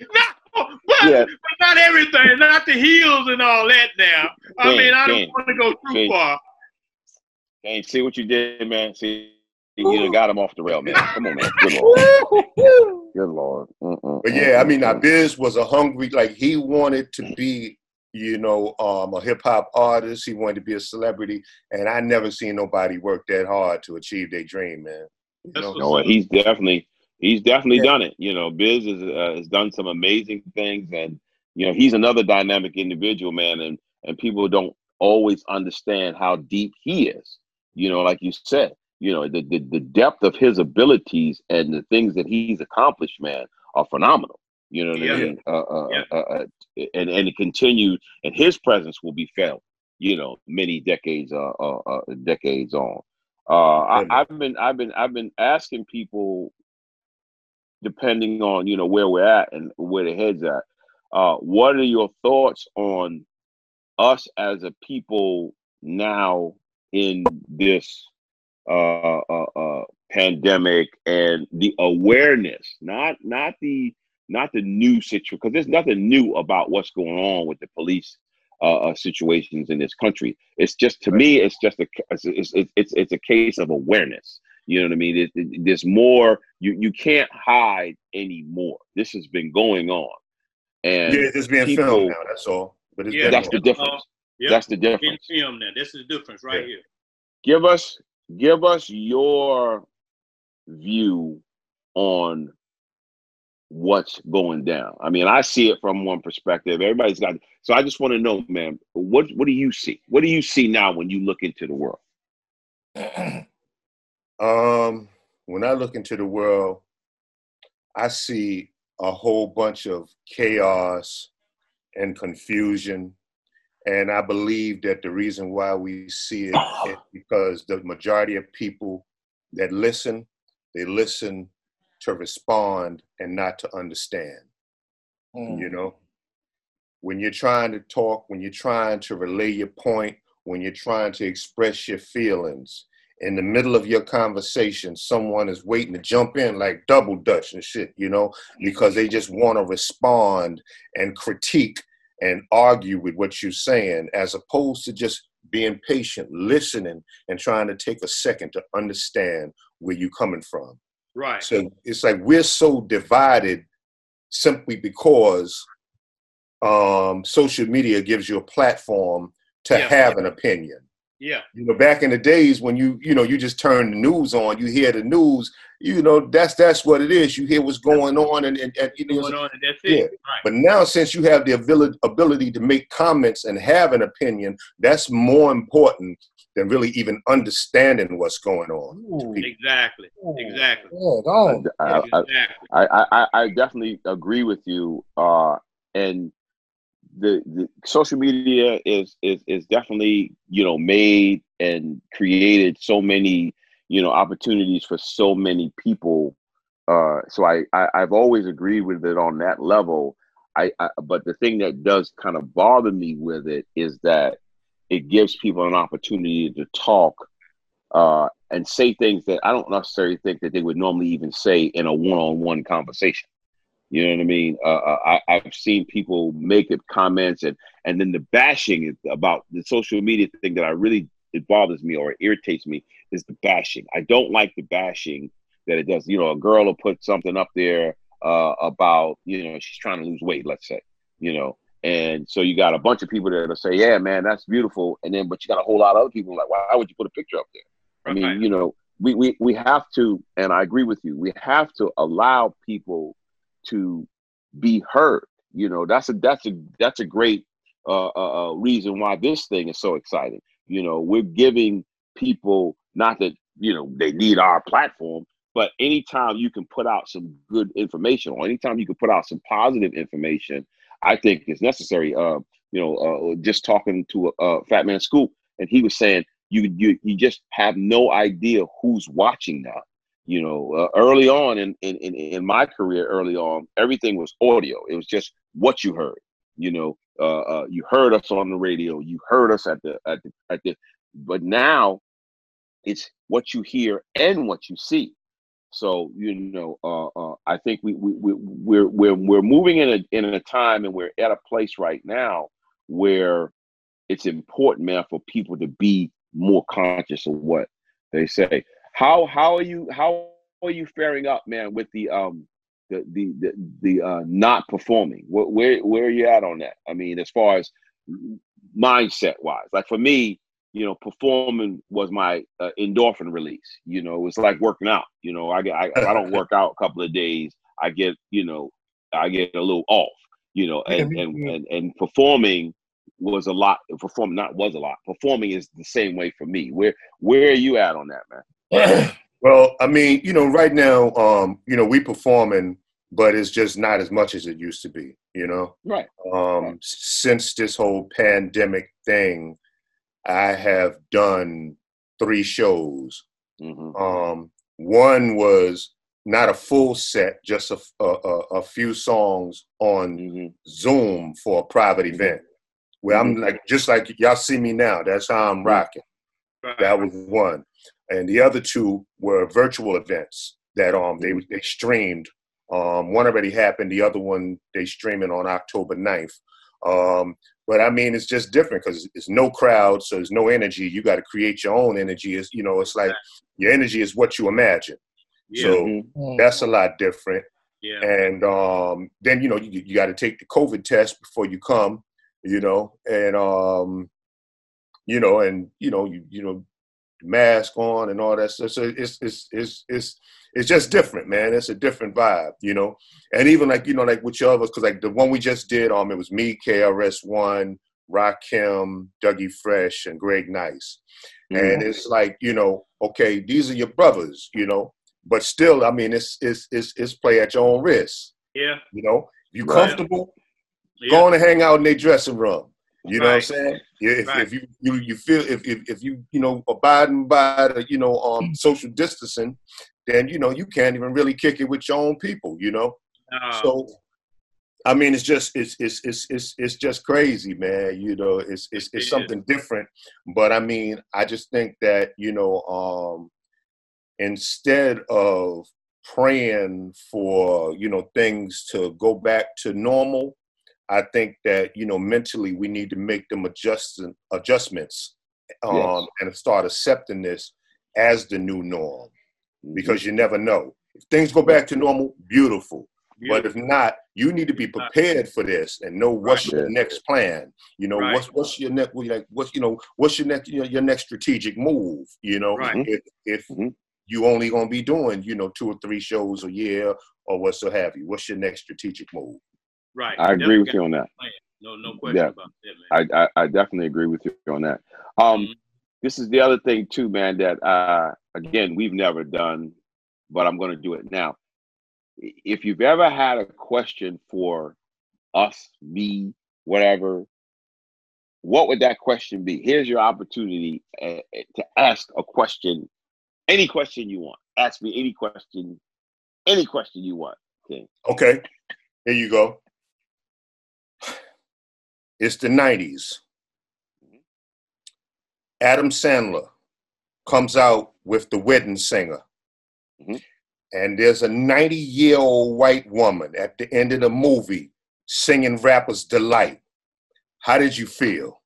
no, but, Yeah. but not everything, not the heels and all that. Now, I King, mean, I don't want to go too King. far. Hey, see what you did, man. See, you done got him off the rail, man. Come on, man. Good <laughs> lord. Good lord. Mm-mm, but yeah, I mean, now. Biz was a hungry like he wanted to be, you know, um, a hip hop artist. He wanted to be a celebrity, and I never seen nobody work that hard to achieve their dream, man. You know? what's No, he's definitely he's definitely Yeah. done it. You know, Biz is, uh, has done some amazing things, and you know he's another dynamic individual, man. And and people don't always understand how deep he is. You know, like you said, you know the the, the depth of his abilities and the things that he's accomplished, man, are phenomenal. You know what Yeah. I mean? Uh, uh, Yeah. uh, uh, and and it continued, and his presence will be felt. You know, many decades uh, uh, uh decades on. Uh, I, I've been I've been I've been asking people, depending on you know where we're at and where the heads at. Uh, what are your thoughts on us as a people now in this uh, uh, uh, pandemic and the awareness, not not the not the new situation, because there's nothing new about what's going on with the police uh, uh, situations in this country. It's just to me, it's just a it's it's it's, it's a case of awareness. You know what I mean? It, it- there's more. You you can't hide anymore. This has been going on, and Yeah, it's being people- filmed now. That's all. But it's Yeah, been that's the difference. Yep. That's the In difference. film now, this is the difference right Yeah. here. Give us give us your view on what's going down. I mean, I see it from one perspective. Everybody's got so I just want to know, man, what what do you see? What do you see now when you look into the world? <clears throat> Um, when I look into the world, I see a whole bunch of chaos and confusion. And I believe that the reason why we see it is because the majority of people that listen, they listen to respond and not to understand. Hmm. You know, when you're trying to talk, when you're trying to relay your point, when you're trying to express your feelings, in the middle of your conversation, someone is waiting to jump in like double dutch and shit, you know, because they just want to respond and critique and argue with what you're saying, as opposed to just being patient, listening, and trying to take a second to understand where you're coming from. Right. So it's like we're so divided simply because um, social media gives you a platform to Yeah. have an opinion. Yeah. You know, back in the days when you, you know, you just turn the news on, you hear the news, you know, that's that's what it is. You hear what's going on, and, and, and you know, Going on, and that's Yeah. it. Right. but now since you have the ability ability to make comments and have an opinion, that's more important than really even understanding what's going on. to people. Exactly. Exactly. Yeah, go on. I, I, Exactly. I, I, I- I definitely agree with you. Uh, and the, the social media is, is is definitely you know made and created so many you know opportunities for so many people. Uh, so I, I I've always agreed with it on that level. I, I but the thing that does kind of bother me with it is that it gives people an opportunity to talk uh, and say things that I don't necessarily think that they would normally even say in a one-on-one conversation. You know what I mean? Uh, uh, I, I've seen people make it comments and and then the bashing is about the social media thing that I really it bothers me or irritates me is the bashing. I don't like the bashing that it does. You know, a girl will put something up there uh, about you know she's trying to lose weight, let's say, you know, and so you got a bunch of people there to say, yeah, man, that's beautiful, and then but you got a whole lot of other people like, why would you put a picture up there? I mean, you know, we, we, we have to, and I agree with you, we have to allow people to be heard. You know, that's a that's a that's a great uh, uh, uh, reason why this thing is so exciting. You know, we're giving people not that you know they need our platform, but anytime you can put out some good information, or anytime you can put out some positive information, I think is necessary. Uh, you know, uh, just talking to a, a Fatman Scoop, and he was saying you you you just have no idea who's watching now. You know, uh, early on in, in in my career, early on, everything was audio. It was just what you heard. You know, uh, uh, you heard us on the radio, you heard us at the at the at the. But now, it's what you hear and what you see. So you know, uh, uh, I think we we we we're we're we're moving in a in a time, and we're at a place right now where it's important, man, for people to be more conscious of what they say. How how are you how are you faring up, man, with the um the the the, the uh, not performing? Where, where where are you at on that? I mean, as far as mindset wise, like for me, you know, performing was my uh, endorphin release. You know, it's like working out. You know, I get I, I don't <laughs> work out a couple of days. I get you know I get a little off. You know, and and and, and performing was a lot. Performing not was a lot. Performing is the same way for me. Where where are you at on that, man? <clears throat> well, I mean, you know, right now, um, you know, we performing, but it's just not as much as it used to be. You know, right? Um, right. since this whole pandemic thing, I have done three shows. Mm-hmm. Um, one was not a full set, just a, a, a few songs on mm-hmm. Zoom for a private mm-hmm. event where I'm mm-hmm. like just like y'all see me now. That's how I'm mm-hmm. rocking. Right. That was one, and the other two were virtual events that um they mm-hmm. they streamed. Um, one already happened. The other one they streaming on October 9th. Um, but I mean, it's just different because it's no crowd, so there's no energy. You got to create your own energy. It's you know, it's like your energy is what you imagine. Yeah. So mm-hmm. that's a lot different. Yeah. And um, then you know you, you got to take the COVID test before you come you know, and um, you know, and you know, you you know, mask on and all that stuff. So it's it's it's it's it's just different, man. It's a different vibe, you know. And even like you know, like with your others, because like the one we just did, um, it was me, KRS One, Rakim, Dougie Fresh, and Greg Nice. Mm-hmm. And it's like you know, okay, these are your brothers, you know, but still, I mean, it's it's it's it's play at your own risk. Yeah. You know, you right. comfortable, yeah. going to hang out in their dressing room. You know right. what I'm saying? If, right. if you, you you feel if, if if you you know abiding by the you know um mm. social distancing, then you know you can't even really kick it with your own people. You know, so I mean it's just it's it's it's it's it's just crazy, man. You know, it's it's it's something different. But I mean, I just think that you know um instead of praying for you know things to go back to normal I think that you know mentally we need to make them adjust adjustments um, yes. and start accepting this as the new norm mm-hmm. because you never know if things go back to normal, beautiful. beautiful. But if not, you need to be prepared for this and know what's right. your next plan. You know right. what's what's your next like what's you know what's your next your, your next strategic move. You know right. if if mm-hmm. you only gonna be doing you know two or three shows a year or what so have you. What's your next strategic move? Right. I agree with you on that. No, no question yeah. about that, man. I, I, I definitely agree with you on that. Um, mm-hmm. this is the other thing too, man. That uh, again we've never done, but I'm going to do it now. If you've ever had a question for us, me, whatever, what would that question be? Here's your opportunity uh, to ask a question, any question you want. Ask me any question, any question you want. Okay. Okay. Here you go. It's the 90s. Adam Sandler comes out with The Wedding Singer. Mm-hmm. And there's a 90 year old white woman at the end of the movie singing Rapper's Delight. How did you feel?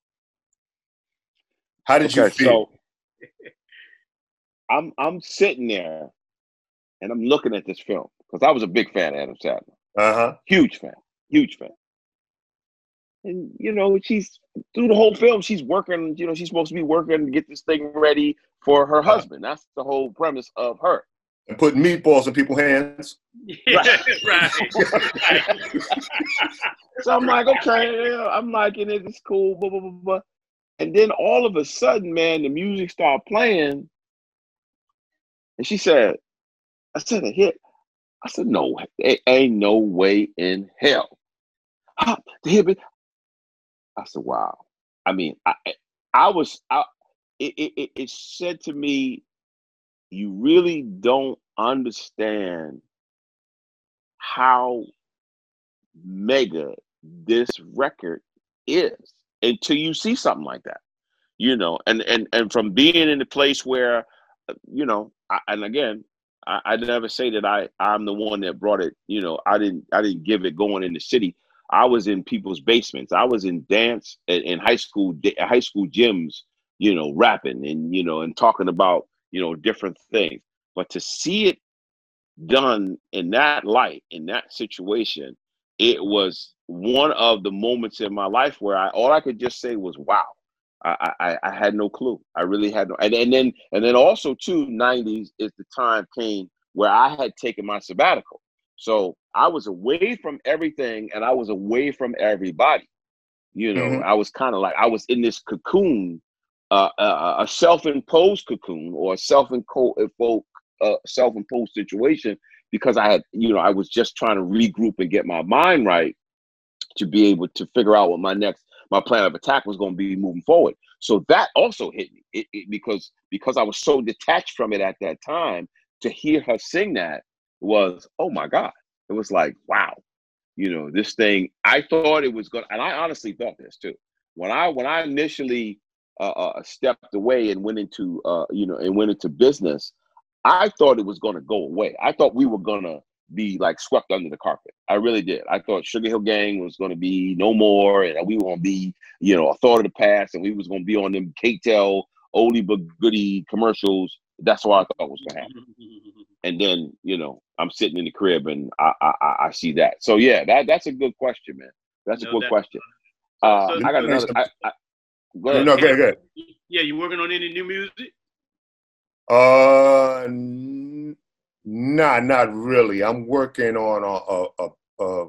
How did okay, you feel? So <laughs> I'm I'm sitting there and I'm looking at this film because I was a big fan of Adam Sandler. Uh-huh. Huge fan. Huge fan and you know she's through the whole film she's working you know she's supposed to be working to get this thing ready for her husband. That's the whole premise of her. And putting meatballs in people's hands. <laughs> Right, right. <laughs> so i'm like okay i'm liking it it's cool blah, blah, blah, blah. and then all of a sudden man the music started playing. And she said i said a hit i said no it ain't no way in hell. Ah, the hit I said, wow. I mean, I I was I, it, it it said to me, you really don't understand how mega this record is until you see something like that. You know, and and and from being in a place where you know, I, and again, I, I never say that I I'm the one that brought it. You know, I didn't I didn't give it going in the city. I was in people's basements. I was in dance in high school high school gyms. You know, rapping and you know and talking about you know different things. But to see it done in that light, in that situation, it was one of the moments in my life where I all I could just say was, "Wow." I, I, I had no clue. I really had no, and, and then and then also too, '90s is the time came where I had taken my sabbatical, so I was away from everything and I was away from everybody. You know, mm-hmm. I was kind of like I was in this cocoon, uh, uh, a self-imposed cocoon or a self-imposed uh, self-imposed situation because I had, you know, I was just trying to regroup and get my mind right to be able to figure out what my next my plan of attack was going to be moving forward. So that also hit me it, it, because because I was so detached from it at that time. To hear her sing that was oh my god! It was like wow, you know this thing. I thought it was going, and I honestly thought this too. When I when I initially uh, uh, stepped away and went into uh, you know and went into business, I thought it was going to go away. I thought we were going to be like swept under the carpet. I really did. I thought Sugar Hill Gang was going to be no more, and we were going to be, you know, a thought of the past, and we was going to be on them KTEL oldie but goodie commercials. That's what I thought was going to happen. <laughs> And then, you know, I'm sitting in the crib and I, I, I see that. So yeah, that that's a good question, man. That's a no, good question. Uh, so, I got another. I, I, go ahead. No, go ahead, go ahead. Yeah, you working on any new music? Uh, Nah, not really. I'm working on a a a,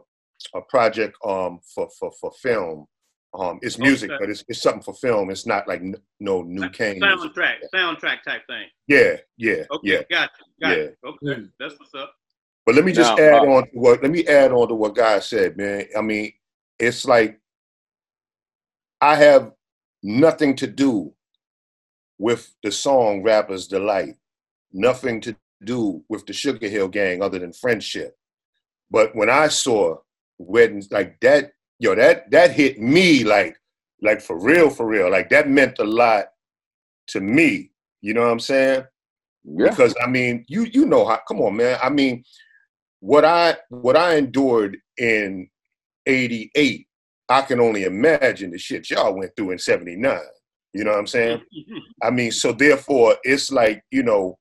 a project um for for for film. Um, it's music, okay. but it's, it's something for film. It's not like no new Kane. Soundtrack, soundtrack type thing. Yeah, yeah, okay, yeah. Got you, got yeah. Okay, that's what's up. But let me just now, add uh, on to what let me add on to what Guy said, man. I mean, it's like I have nothing to do with the song "Rapper's Delight." Nothing to do with the Sugar Hill Gang other than friendship. But when I saw weddings like that, yo, that that hit me like like for real, for real. Like that meant a lot to me. You know what I'm saying? Yeah. Because I mean, you you know how come on, man. I mean, what I what I endured in 88, I can only imagine the shit y'all went through in 79. You know what I'm saying? Mm-hmm. I mean, so therefore it's like, you know,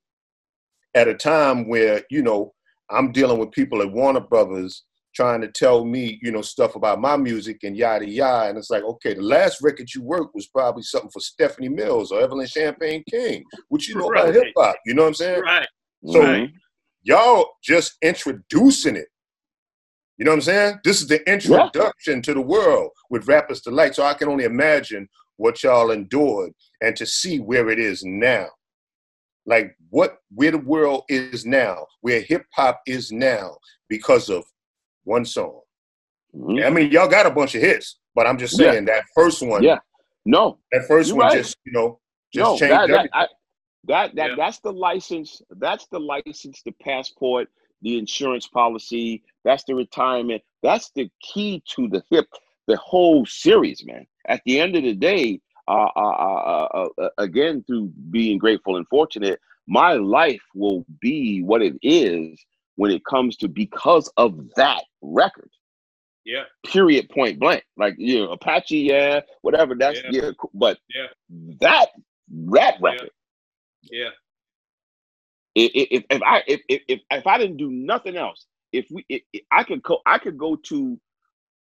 at a time where you know I'm dealing with people at Warner Brothers trying to tell me you know stuff about my music and yada yada, and it's like okay, the last record you worked was probably something for Stephanie Mills or Evelyn Champagne King, which you know right. about hip hop. You know what I'm saying? Right. So right. y'all just introducing it. You know what I'm saying? This is the introduction yeah. to the world with Rappers Delight. So I can only imagine what y'all endured and to see where it is now like what where the world is now, where hip hop is now because of one song. Mm-hmm. I mean, y'all got a bunch of hits, but I'm just saying yeah. that first one. Yeah. No. That 1st one right. just, you know, just no, changed that, everything. That, I, that, that yeah. that's the license. That's the license, the passport, the insurance policy. That's the retirement. That's the key to the hip, the whole series, man. At the end of the day, uh uh, uh, uh, uh, again through being grateful and fortunate, my life will be what it is when it comes to because of that record. Yeah. Period. Point blank. Like you know, Apache, yeah, whatever. That's yeah. yeah but yeah. that rap record. Yeah. If, if, if I if, if if I didn't do nothing else, if we if I could go I could go to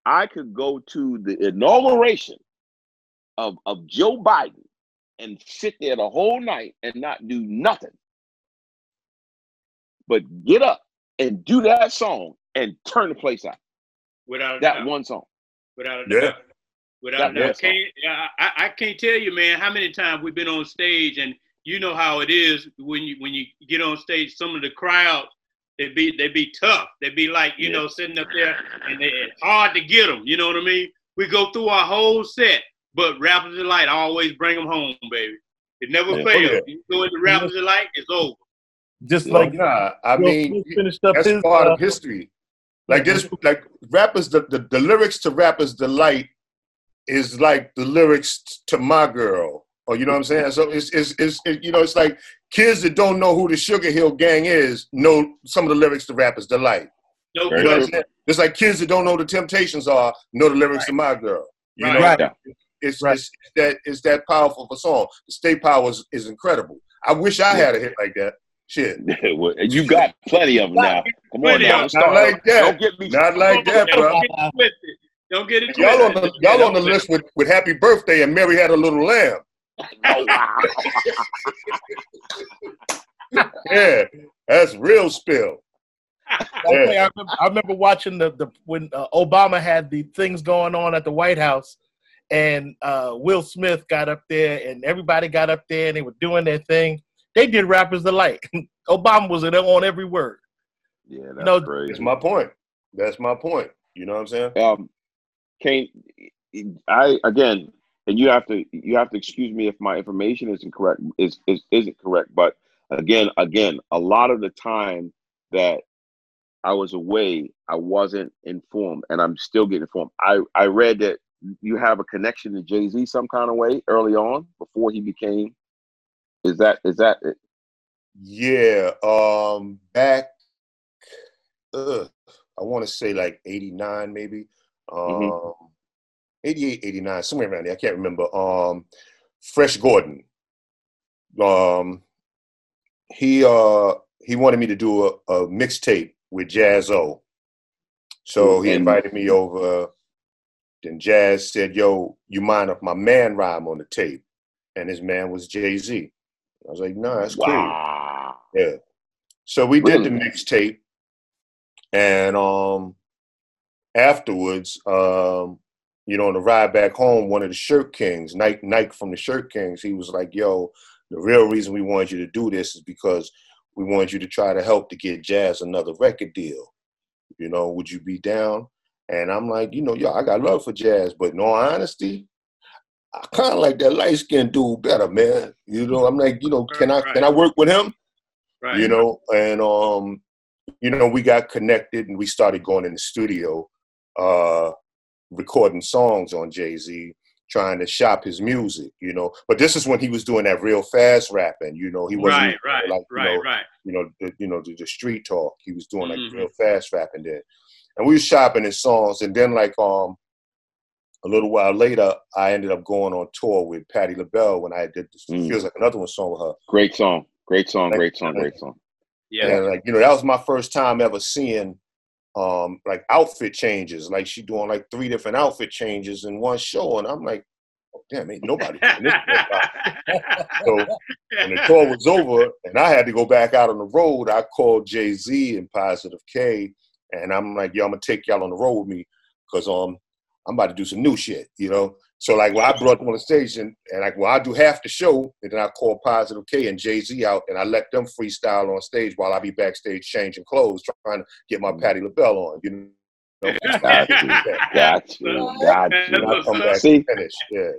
I could go to the inauguration of, of Joe Biden and sit there the whole night and not do nothing but get up and do that song and turn the place out. Without that doubt. one song. Without a yeah. Without that a doubt. Can't, I, I can't tell you, man, how many times we've been on stage and you know how it is when you when you get on stage, some of the crowds they be they be tough. They be like, you yeah. know, sitting up there and they, it's hard to get them. You know what I mean? We go through our whole set but Rappers Delight always bring them home, baby. It never yeah, fails. Okay. You go into Rappers Delight, it's over. Just like nah, I mean, finished up that's his, part uh, of history. Like this, like rappers, the, the, the lyrics to Rappers Delight is like the lyrics to My Girl Or you know what I'm saying? So it's it's, it's it, you know it's like kids that don't know who the Sugar Hill Gang is know some of the lyrics to Rappers Delight. No You know what I'm saying? It's like kids that don't know the Temptations are know the lyrics to My Girl. You know, Right. Right. it's, Right. it's that it's that powerful of a song. The state power is, is incredible. I wish I had a hit like that. Shit, <laughs> Well, you got plenty of them now. Come on now. of Don't start- like that. Don't get me. not like that, Don't bro. get it. Don't get it Y'all on the twisted. y'all on the list with, with Happy Birthday and Mary Had a Little Lamb. Oh, <laughs> wow. Yeah, that's real spill. Okay, I, remember, I remember watching the, the when uh, Obama had the things going on at the White House, and uh, Will Smith got up there, and everybody got up there, and they were doing their thing. They did rappers alike. <laughs> Obama was in on every word. Yeah, that's No, crazy. That's my point. That's my point. You know what I'm saying? um Kane, I again, and you have to you have to excuse me if my information isn't correct is is isn't correct, but again, again, a lot of the time that I was away, I wasn't informed, and I'm still getting informed. I I read that you have a connection to Jay Z some kind of way early on before he became. Is that is that it? Yeah. Um, back, uh, I want to say like '89, maybe. Um, Mhm. 88, 89, somewhere around there. I can't remember. Um, Fresh Gordon. Um, he uh he wanted me to do a, a mixtape with Jaz-O. So he invited me over. Then Jaz said, "Yo, you mind if my man rhyme on the tape?" And his man was Jay Z. I was like, "No, that's cool." Yeah. So we did the mixtape, and um, afterwards, um, you know, on the ride back home, one of the Shirt Kings, Nike, Nike from the Shirt Kings, he was like, "Yo, the real reason we wanted you to do this is because we wanted you to try to help to get Jaz another record deal. You know, would you be down?" And I'm like, you know, yo, I got love for Jaz, but in all honesty, I kind of like that light skinned dude better, man. You know, I'm like, you know, can I can I work with him? Right. you know and um you know we got connected and we started going in the studio uh recording songs on jay-z trying to shop his music you know but this is when he was doing that real fast rapping you know he wasn't right, right, like you right, know, right. you know the, you know the, the street talk he was doing like Mhm. real fast rapping then and we was shopping his songs and then like um a little while later i ended up going on tour with Patti LaBelle when i did this Mm. feels like another one song with her Great song. Great song. Thank Great song. Great song. Yeah. And like, you know, that was my first time ever seeing um like outfit changes. Like she doing like three different outfit changes in one show. And I'm like, oh, damn, ain't nobody doing this. <laughs> so when the tour was over and I had to go back out on the road, I called Jay-Z and Positive K and I'm like, yo, I'm gonna take y'all on the road with me because um I'm about to do some new shit, you know. So like when I brought them on the stage and, and like well I do half the show and then I call Positive K and Jay Z out and I let them freestyle on stage while I be backstage changing clothes trying to get my Patti LaBelle on, you know. <laughs> Got you. Got you. Got you. come back See, finish. Yeah.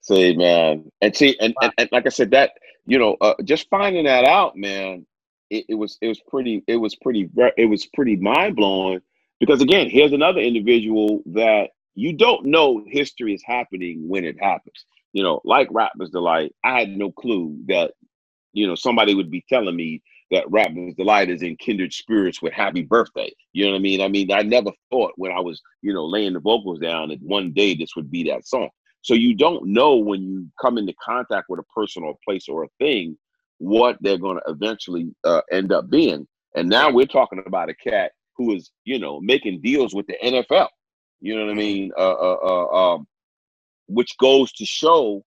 see, man, and see, and, and, and like I said, that you know, uh, just finding that out, man, it, it was it was pretty it was pretty it was pretty mind blowing because again, here's another individual that you don't know history is happening when it happens. You know, like Rappers Delight, I had no clue that you know somebody would be telling me that Rappers Delight is in kindred spirits with Happy Birthday. You know what I mean? I mean, I never thought when I was you know laying the vocals down that one day this would be that song. So you don't know when you come into contact with a person or a place or a thing what they're going to eventually uh, end up being. And now we're talking about a cat who is, you know, making deals with the NFL. You know what I mean? Uh, uh, uh, um, which goes to show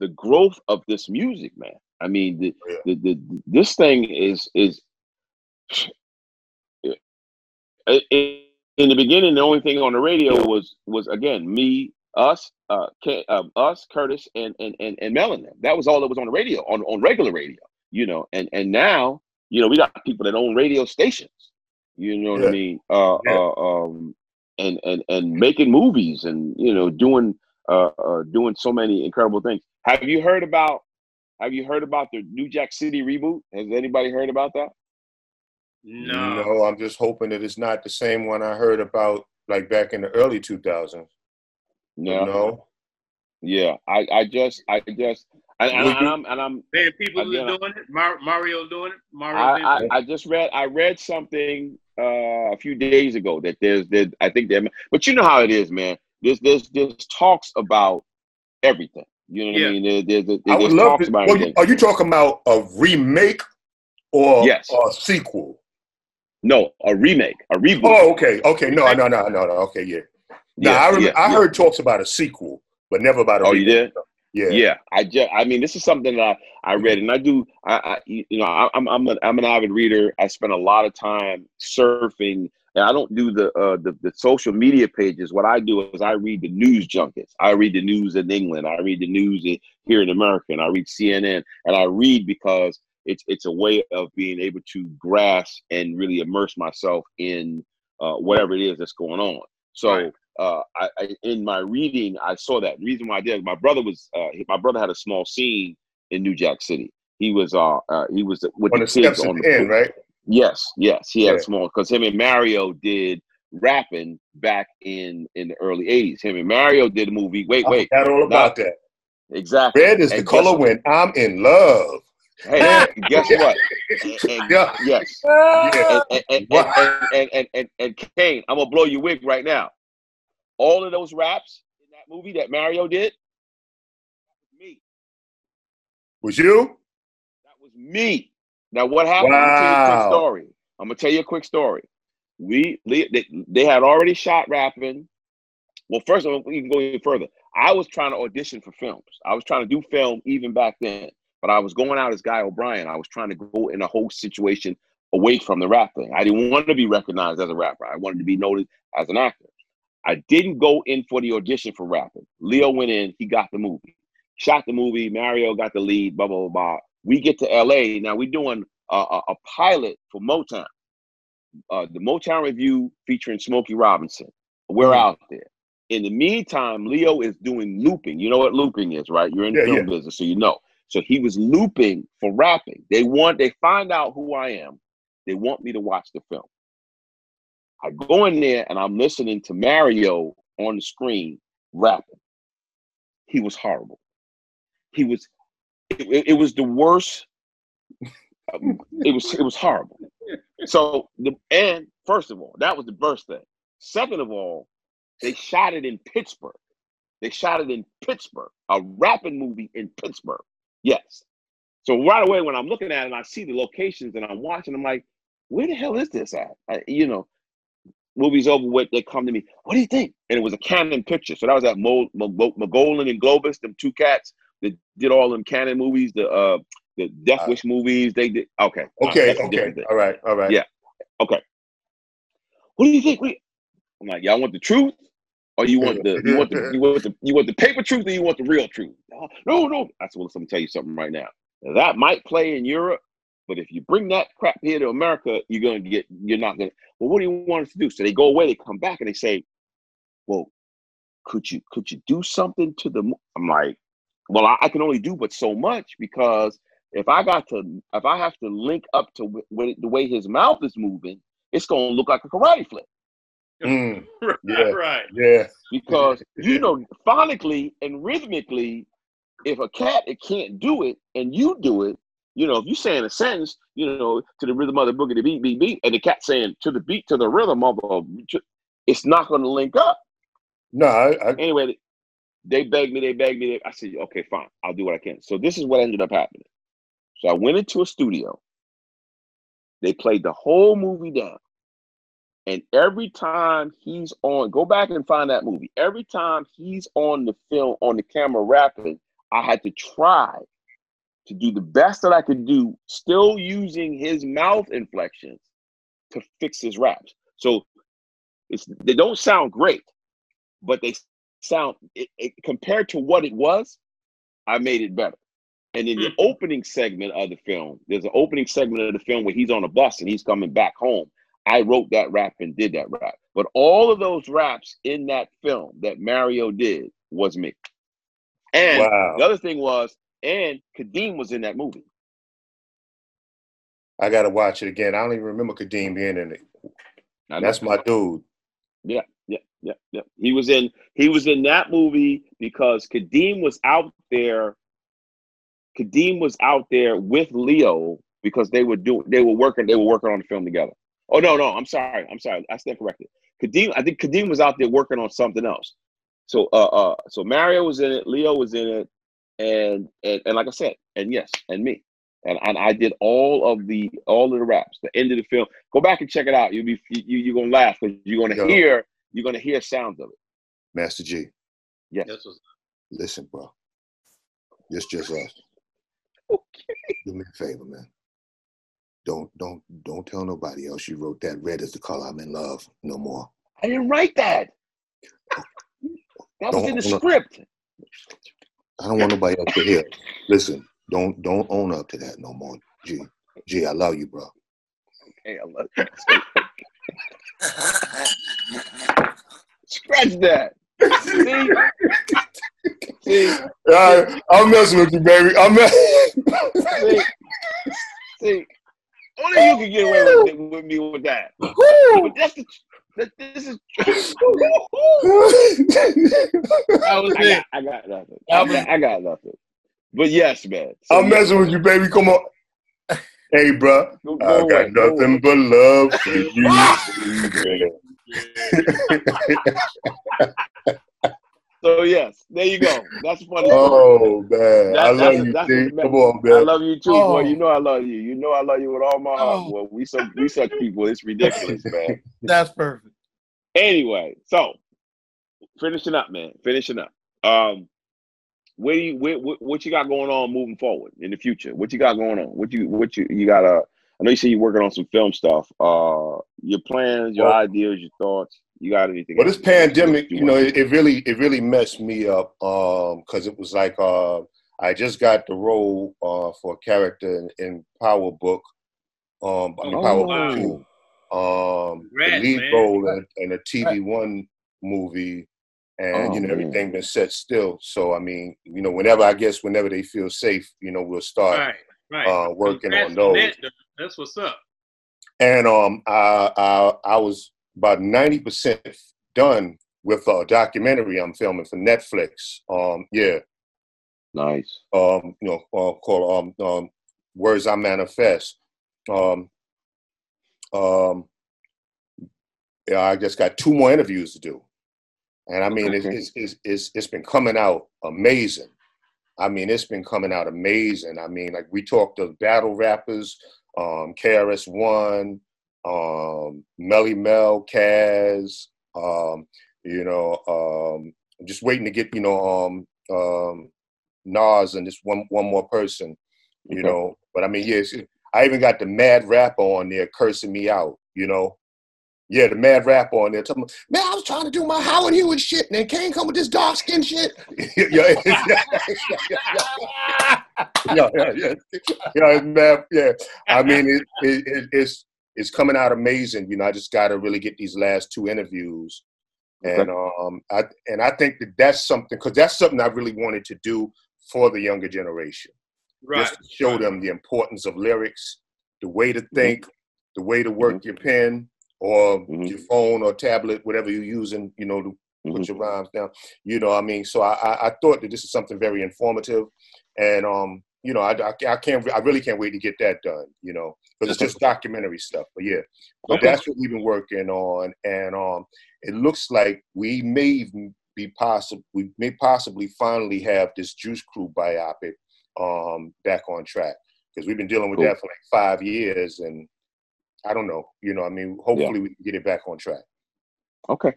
the growth of this music, man. I mean, the, Yeah. the, the this thing is is in, in the beginning. The only thing on the radio was was again me, us, uh, K, uh us, Kurtis, and and and and Melanin. That was all that was on the radio on on regular radio. You know, and and now you know we got people that own radio stations. You know what Yeah. I mean? Uh, Yeah. uh, um, and and and making movies and you know doing uh, uh doing so many incredible things. Have you heard about? Have you heard about the New Jack City reboot? Has anybody heard about that? No. No, I'm just hoping that it's not the same one I heard about like back in the early 2000s. No. No. Yeah, I, I just, I just, and, and, and I'm, and I'm. Man, people again, are doing it. Mar- Mario doing it. Mario. I, I, I, just read, I read something uh, a few days ago that there's, that I think there, but you know how it is, man. There's, there's, there's talks about everything. You know what yeah. I mean? There, there's, there's, I would love to. Well, are you talking about a remake or yes. a sequel? No, a remake, a reboot. Oh, okay, okay. No, no, no, no, no. Okay, yeah. Now yeah, I, rem- yeah, I heard talks about a sequel, but never about a. Oh, remake. you did? Yeah, yeah. I just, I mean, this is something that I, I read, and I do. I, I you know, I, I'm, I'm, an, I'm an avid reader. I spend a lot of time surfing, and I don't do the, uh, the, the social media pages. What I do is I read the news junkets. I read the news in England. I read the news in, here in America, and I read CNN, and I read because it's, it's a way of being able to grasp and really immerse myself in uh, whatever it is that's going on. So. Right uh, I, I, in my reading, I saw that. The reason why I did, my brother was, uh, my brother had a small scene in New Jack City. He was, uh, uh he was with on the, the kids on the end, right? Yes, yes, he had yeah. small because him and Mario did rapping back in in the early '80s. Him and Mario did a movie. Wait, wait, I all about that. Exactly. Red is and the color when I'm in love. Hey, <laughs> guess what? And, and, yeah. Yes. Yeah. <laughs> And, and, and, and, and, and, Kane, I'm gonna blow your wig right now all of those raps in that movie that Mario did, that was me. Was you? That was me. Now what happened? Wow. I'm gonna tell you a quick story. I'm gonna tell you a quick story. We they, they had already shot rapping. Well, first of all, we can go even further. I was trying to audition for films. I was trying to do film even back then, but I was going out as Guy O'Brien. I was trying to go in a whole situation away from the rapping. I didn't want to be recognized as a rapper. I wanted to be noted as an actor. I didn't go in for the audition for rapping. Leo went in, he got the movie, shot the movie. Mario got the lead, blah, blah, blah. blah. We get to LA. Now we're doing a, a, a pilot for Motown, uh, the Motown Review featuring Smokey Robinson. We're mm-hmm. out there. In the meantime, Leo is doing looping. You know what looping is, right? You're in the yeah, film yeah. business, so you know. So he was looping for rapping. They want, they find out who I am. They want me to watch the film. I go in there and I'm listening to Mario on the screen rapping. He was horrible. He was. It, it was the worst. Um, it was. It was horrible. So the and first of all, that was the first thing. Second of all, they shot it in Pittsburgh. They shot it in Pittsburgh, a rapping movie in Pittsburgh. Yes. So right away, when I'm looking at it, and I see the locations and I'm watching, I'm like, where the hell is this at? I, you know, movie's over with, they come to me, what do you think? And it was a Cannon picture. So that was at Mo, Mo, and Globus, them two cats that did all them Cannon movies, the uh the Death uh, Wish movies. They did okay. Okay, okay. All right, all right. Yeah. Okay. What do you think? We I'm like, y'all want the truth? Or you want the you want the <laughs> you want the you want the paper truth or you want the real truth? No, no. That's what I'm tell you something right now. That might play in Europe, but if you bring that crap here to America, you're gonna get you're not gonna well, what do you want us to do? So they go away, they come back and they say, Well, could you could you do something to the I'm like, well, I, I can only do but so much because if I got to if I have to link up to w- the way his mouth is moving, it's gonna look like a karate flip. Mm, <laughs> yeah, right. Yeah. Because you know, phonically and rhythmically, if a cat it can't do it and you do it, you know, if you saying a sentence, you know, to the rhythm of the boogie, the beat, beat, beat, and the cat saying to the beat, to the rhythm of a, it's not going to link up. No. I, I... Anyway, they begged me, they begged me. They, I said, okay, fine, I'll do what I can. So this is what ended up happening. So I went into a studio. They played the whole movie down. And every time he's on, go back and find that movie. Every time he's on the film, on the camera rapping, I had to try to do the best that I could do, still using his mouth inflections to fix his raps. So it's they don't sound great, but they sound it, it, compared to what it was. I made it better. And in the mm-hmm. opening segment of the film, there's an opening segment of the film where he's on a bus and he's coming back home. I wrote that rap and did that rap. But all of those raps in that film that Mario did was me. And wow. the other thing was and Kadeem was in that movie. I gotta watch it again. I don't even remember Kadeem being in it. That's my dude. Yeah, yeah, yeah, yep. He was in he was in that movie because Kadeem was out there. Kadeem was out there with Leo because they were doing they were working they were working on the film together. Oh no, no, I'm sorry. I'm sorry. I stand corrected. Kadeem, I think Kadeem was out there working on something else. So uh uh so Mario was in it, Leo was in it, and and, and like I said, and yes, and me. And, and I did all of the all of the raps, the end of the film. Go back and check it out. You'll be you you're gonna laugh because you're gonna hear you're gonna hear sounds of it. Master Gee. Yes. Listen, bro. It's just us. Okay. Do me a favor, man. Don't don't don't tell nobody else you wrote that red is the color I'm in love no more. I didn't write that. That was Don't in the script. I don't want nobody else to hear. Listen, don't don't own up to that no more. G. G, I love you, bro. Hey, I love you. Scratch that. <laughs> See? See? I, I'm messing with you, baby. I'm messing. See? See? Only you can get away with, with me with that. But that's the, that, this is. <laughs> That was I it. got, I got nothing. I was- got, I got nothing. But yes, man. So, I'm messing with you, baby. Come on. Hey, bro. Go- go I got go nothing away. but love for you. <laughs> <laughs> baby. So yes, there you go. That's funny. oh man, That- I love you, that's G. Come on, man. I love you too, Oh. boy. You know I love you. You know I love you with all my heart. Oh. Boy, we such we such people. It's ridiculous, man. <laughs> That's perfect. Anyway, so finishing up, man. Finishing up. Um, where do you where, what, what you got going on moving forward in the future? What you got going on? What you what you you got? Uh, I know you said you're working on some film stuff. Uh, your plans, your Well- ideas, your thoughts. You got anything? Well, this pandemic, You you know, it, it really, it really messed me up. Um, because it was like, uh, I just got the role, uh, for a character in, in Power Book, um, I mean, Oh, Power wow. Book Two, um, the lead man. role in, in a TV One movie, and Oh, you know, man. everything been set still. So, I mean, you know, whenever I guess, whenever they feel safe, you know, we'll start Right, right. uh, working Congrats on those. that. That's what's up. and um, I, I I was about ninety percent done with a documentary I'm filming for Netflix. Um, yeah, nice. um, you know, uh, called um, um, "Words I Manifest." Um, um, yeah, I just got two more interviews to do, and I mean, it's, Okay. it's it's it's it's been coming out amazing. I mean, it's been coming out amazing. I mean, like we talked to battle rappers, um, KRS One, um, Melle Mel, Kaz, um, you know, um, I'm just waiting to get, you know, um, um, Nas and just one one more person, you Okay. know. But I mean, yes, I even got the mad rapper on there cursing me out, you know. Yeah, the mad rapper on there talking, man, I was trying to do my Howard Hewitt shit, and then Kane come with this dark skin shit. <laughs> yeah, <laughs> yeah, yeah, yeah, yeah, it's mad, yeah. I mean, it, it, it, it's it's coming out amazing. You know, I just got to really get these last two interviews, and um, I and I think that that's something because that's something I really wanted to do for the younger generation, Right. just to show them the importance of lyrics, the way to think, the way to work your pen or Mhm. your phone or tablet, whatever you're using, you know, to put your rhymes down. You know, I mean, so I, I, I thought that this is something very informative, and um, you know, I, I, I can't, I really can't wait to get that done. You know, because it's just <laughs> documentary stuff. But yeah, but Okay. that's what we've been working on, and um, it looks like we may even be possible, we may possibly finally have this Juice Crew biopic um back on track because we've been dealing with Cool. that for like five years, and I don't know, you know, I mean, hopefully we can get it back on track. Okay.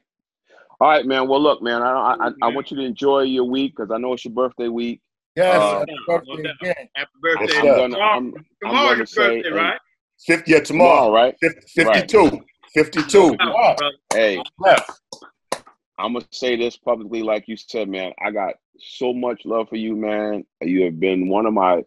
All right, man. Well, look, man. I I, I, I want you to enjoy your week because I know it's your birthday week. Yes, Uh, happy birthday again. Happy birthday. Yes, I'm gonna. Tomorrow, I'm, gonna your say, birthday, uh, right? Fifty, yeah, tomorrow, tomorrow, right? Fif- Right. 52, 52. Wow. Hey, I'm gonna say this publicly, like you said, man. I got so much love for you, man. You have been one of my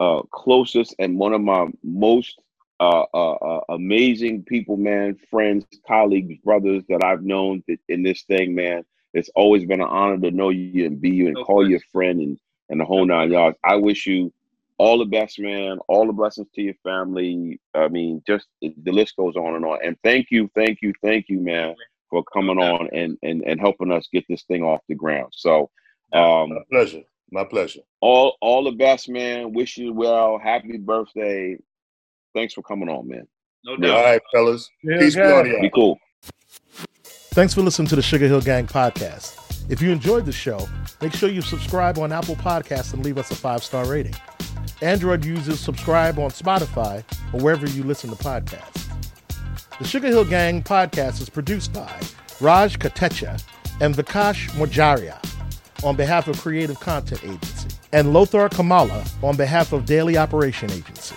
uh, closest and one of my most uh, uh, uh, amazing people, man. Friends, colleagues, brothers that I've known th- in this thing, man. It's always been an honor to know you and be you and No call you a friend and and the whole nine yards. I wish you all the best, man. All the blessings to your family. I mean, just the list goes on and on. And thank you, thank you, thank you, man, for coming on and and and helping us get this thing off the ground. So, um, my pleasure. My pleasure. All all the best, man. Wish you well. Happy birthday. Thanks for coming on, man. No doubt. All right, fellas. Yeah, Peace be okay. Be cool. Thanks for listening to the Sugar Hill Gang podcast. If you enjoyed the show, make sure you subscribe on Apple Podcasts and leave us a five star rating. Android users subscribe on Spotify or wherever you listen to podcasts. The Sugar Hill Gang podcast is produced by Raj Katecha and Vikash Mojaria on behalf of Creative Content Agency and Lothar Kamala on behalf of Daily Operation Agency.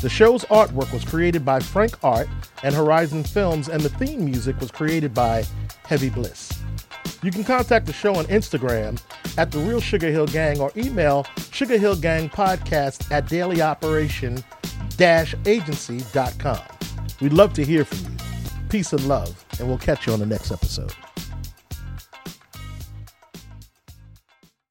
The show's artwork was created by Frank Art and Horizon Films, and the theme music was created by Heavy Bliss. You can contact the show on Instagram at The Real Sugar Hill Gang or email Sugar Hill Gang Podcast at dailyoperation agency.com. We'd love to hear from you. Peace and love, and we'll catch you on the next episode.